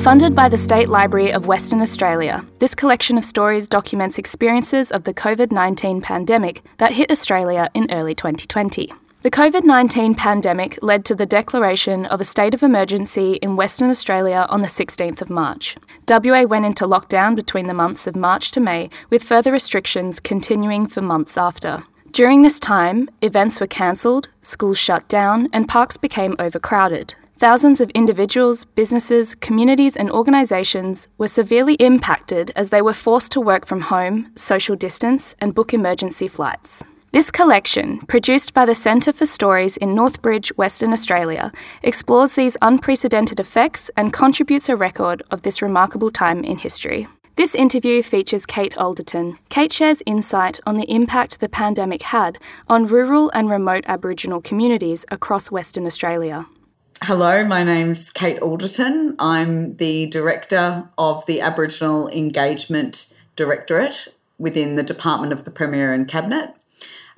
Funded by the State Library of Western Australia, this collection of stories documents experiences of the COVID 19 pandemic that hit Australia in early 2020. The COVID 19 pandemic led to the declaration of a state of emergency in Western Australia on the 16th of March. WA went into lockdown between the months of March to May, with further restrictions continuing for months after. During this time, events were cancelled, schools shut down, and parks became overcrowded. Thousands of individuals, businesses, communities, and organisations were severely impacted as they were forced to work from home, social distance, and book emergency flights. This collection, produced by the Centre for Stories in Northbridge, Western Australia, explores these unprecedented effects and contributes a record of this remarkable time in history. This interview features Kate Alderton. Kate shares insight on the impact the pandemic had on rural and remote Aboriginal communities across Western Australia. Hello, my name's Kate Alderton. I'm the Director of the Aboriginal Engagement Directorate within the Department of the Premier and Cabinet.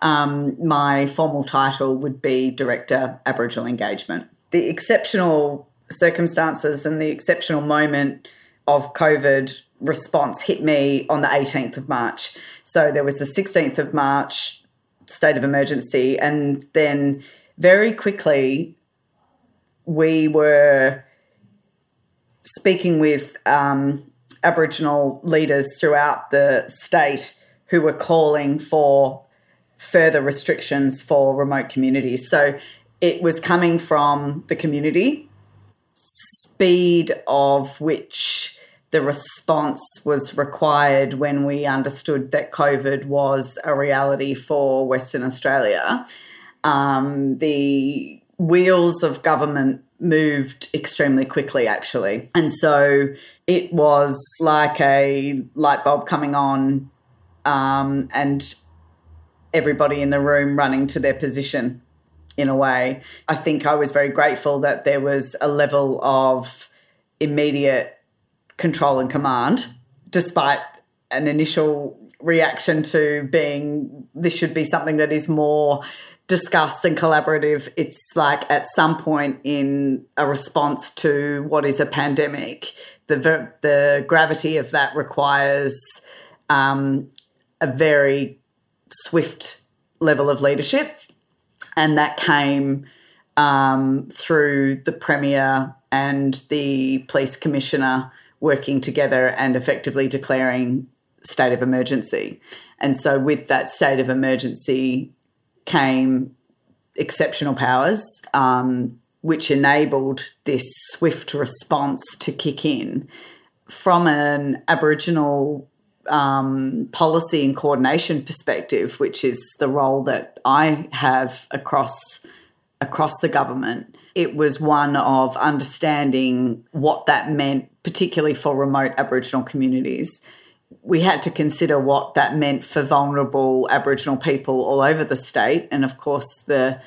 Um, my formal title would be Director Aboriginal Engagement. The exceptional circumstances and the exceptional moment of COVID response hit me on the 18th of March. So there was the 16th of March state of emergency, and then very quickly we were speaking with um, Aboriginal leaders throughout the state who were calling for further restrictions for remote communities. So it was coming from the community, speed of which the response was required when we understood that COVID was a reality for Western Australia. Um, the wheels of government moved extremely quickly, actually. And so it was like a light bulb coming on um, and everybody in the room running to their position in a way. I think I was very grateful that there was a level of immediate control and command, despite an initial reaction to being this should be something that is more discussed and collaborative. It's like at some point in a response to what is a pandemic, the the gravity of that requires um, a very swift level of leadership, and that came um, through the premier and the police commissioner working together and effectively declaring state of emergency. And so, with that state of emergency came exceptional powers, um, which enabled this swift response to kick in from an Aboriginal um, policy and coordination perspective, which is the role that I have across across the government. It was one of understanding what that meant, particularly for remote Aboriginal communities we had to consider what that meant for vulnerable Aboriginal people all over the state. And of course, the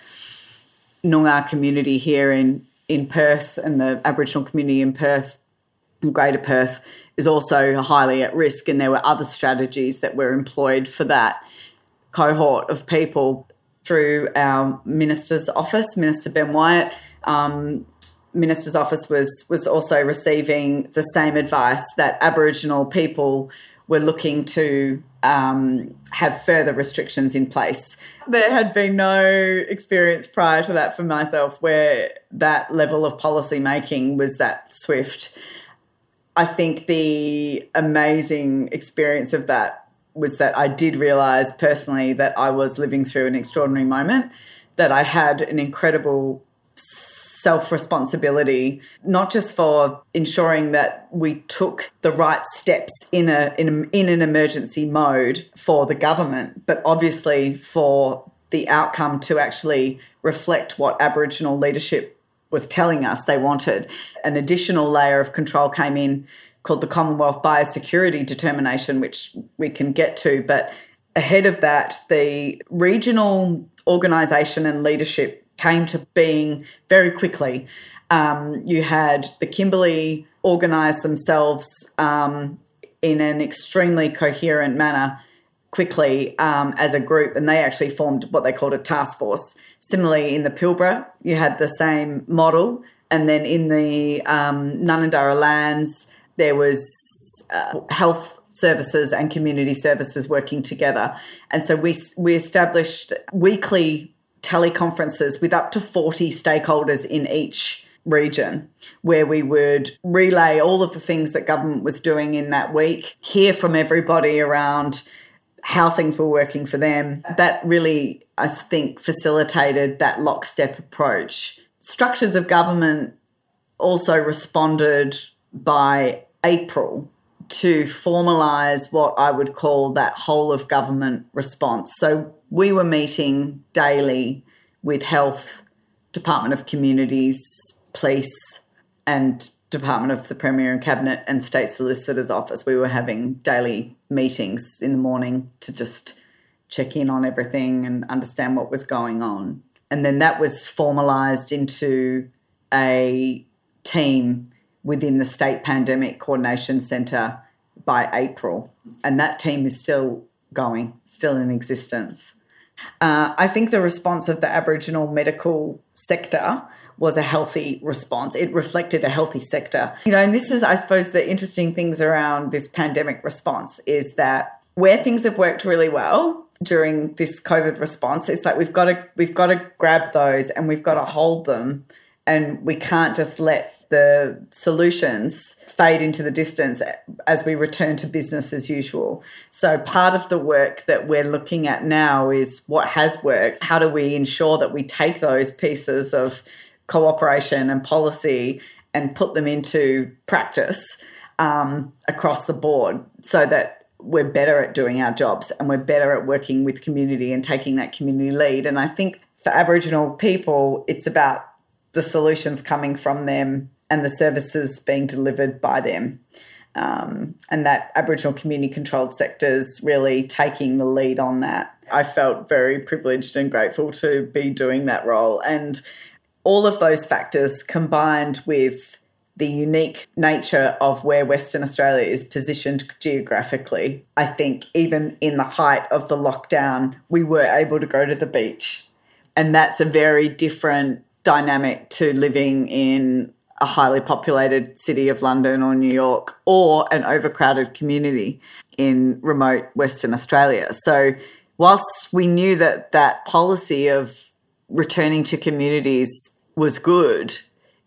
Noongar community here in, in Perth and the Aboriginal community in Perth and Greater Perth is also highly at risk. And there were other strategies that were employed for that cohort of people through our minister's office, Minister Ben Wyatt. Um, minister's office was was also receiving the same advice that Aboriginal people were looking to um, have further restrictions in place. There had been no experience prior to that for myself where that level of policy making was that swift. I think the amazing experience of that was that I did realize personally that I was living through an extraordinary moment, that I had an incredible self responsibility, not just for ensuring that we took the right steps in a, in a in an emergency mode for the government, but obviously for the outcome to actually reflect what Aboriginal leadership was telling us they wanted. An additional layer of control came in called the Commonwealth Biosecurity Determination, which we can get to. But ahead of that, the regional organisation and leadership came to being very quickly. Um, you had the Kimberley organise themselves um, in an extremely coherent manner quickly um, as a group, and they actually formed what they called a task force. Similarly, in the Pilbara, you had the same model. And then in the um, Ngaanyatjarra lands, there was uh, health services and community services working together. And so we, we established weekly teleconferences with up to 40 stakeholders in each region where we would relay all of the things that government was doing in that week, hear from everybody around how things were working for them. That really, I think, facilitated that lockstep approach. Structures of government also responded by April to formalise what I would call that whole of government response. So we were meeting daily with Health, Department of Communities, Police, and Department of the Premier and Cabinet and State Solicitor's Office. We were having daily meetings in the morning to just check in on everything and understand what was going on. And then that was formalised into a team within the State Pandemic Coordination Centre by April. And that team is still going, still in existence. Uh, I think the response of the Aboriginal medical sector was a healthy response. It reflected a healthy sector. You know, and this is, I suppose, the interesting things around this pandemic response is that where things have worked really well during this COVID response, it's like we've got to we've got to grab those and we've got to hold them, and we can't just let the solutions fade into the distance as we return to business as usual. So, part of the work that we're looking at now is what has worked. How do we ensure that we take those pieces of cooperation and policy and put them into practice um, across the board so that we're better at doing our jobs and we're better at working with community and taking that community lead. And I think for Aboriginal people, it's about the solutions coming from them and the services being delivered by them. Um, and that Aboriginal community controlled sectors really taking the lead on that. I felt very privileged and grateful to be doing that role. And all of those factors combined with the unique nature of where Western Australia is positioned geographically, I think even in the height of the lockdown, we were able to go to the beach. And that's a very different dynamic to living in a highly populated city of London or New York or an overcrowded community in remote Western Australia. So, whilst we knew that that policy of returning to communities was good,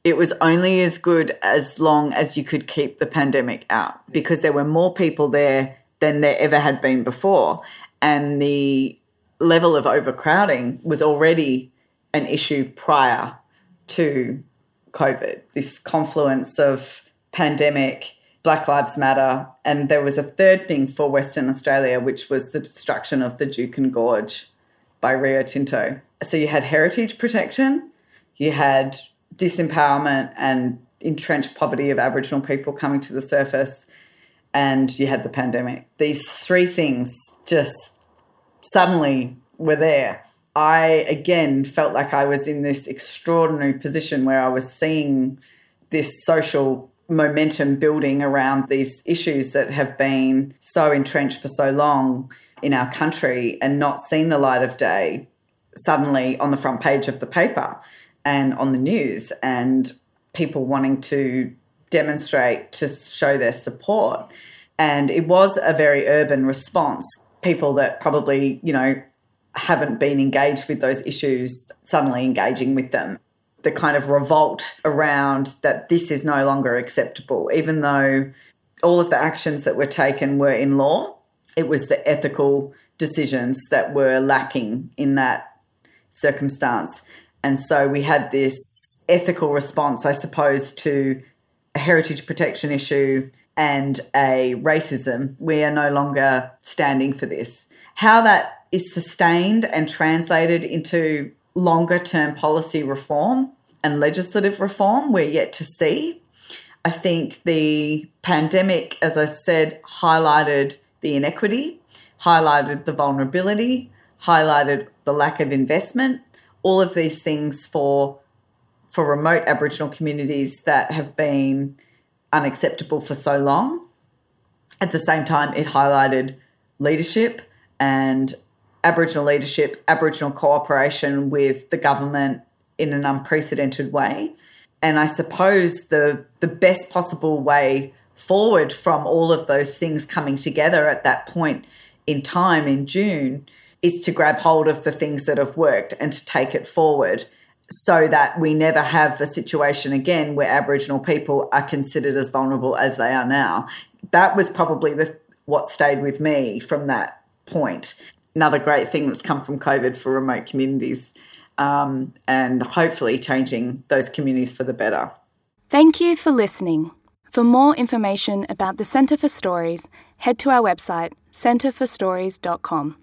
it was only as good as long as you could keep the pandemic out because there were more people there than there ever had been before. And the level of overcrowding was already an issue prior to COVID, this confluence of pandemic, Black Lives Matter, and there was a third thing for Western Australia, which was the destruction of the Juukan Gorge by Rio Tinto. So you had heritage protection, you had disempowerment and entrenched poverty of Aboriginal people coming to the surface, and you had the pandemic. These three things just suddenly were there. I again felt like I was in this extraordinary position where I was seeing this social momentum building around these issues that have been so entrenched for so long in our country and not seen the light of day suddenly on the front page of the paper and on the news and people wanting to demonstrate to show their support. And it was a very urban response. People that probably you know haven't been engaged with those issues suddenly engaging with them. The kind of revolt around that this is no longer acceptable, even though all of the actions that were taken were in law, it was the ethical decisions that were lacking in that circumstance. And so we had this ethical response, I suppose, to a heritage protection issue and a racism. We are no longer standing for this. How that is sustained and translated into longer term policy reform and legislative reform, we're yet to see. I think the pandemic, as I've said, highlighted the inequity, highlighted the vulnerability, highlighted the lack of investment, all of these things for for remote Aboriginal communities that have been unacceptable for so long. At the same time, it highlighted leadership and Aboriginal leadership, Aboriginal cooperation with the government in an unprecedented way. And I suppose the the best possible way forward from all of those things coming together at that point in time in June is to grab hold of the things that have worked and to take it forward so that we never have a situation again where Aboriginal people are considered as vulnerable as they are now. That was probably the what stayed with me from that point. Another great thing that's come from COVID for remote communities um, and hopefully changing those communities for the better. Thank you for listening. For more information about the Centre for Stories, head to our website centreforstories.com.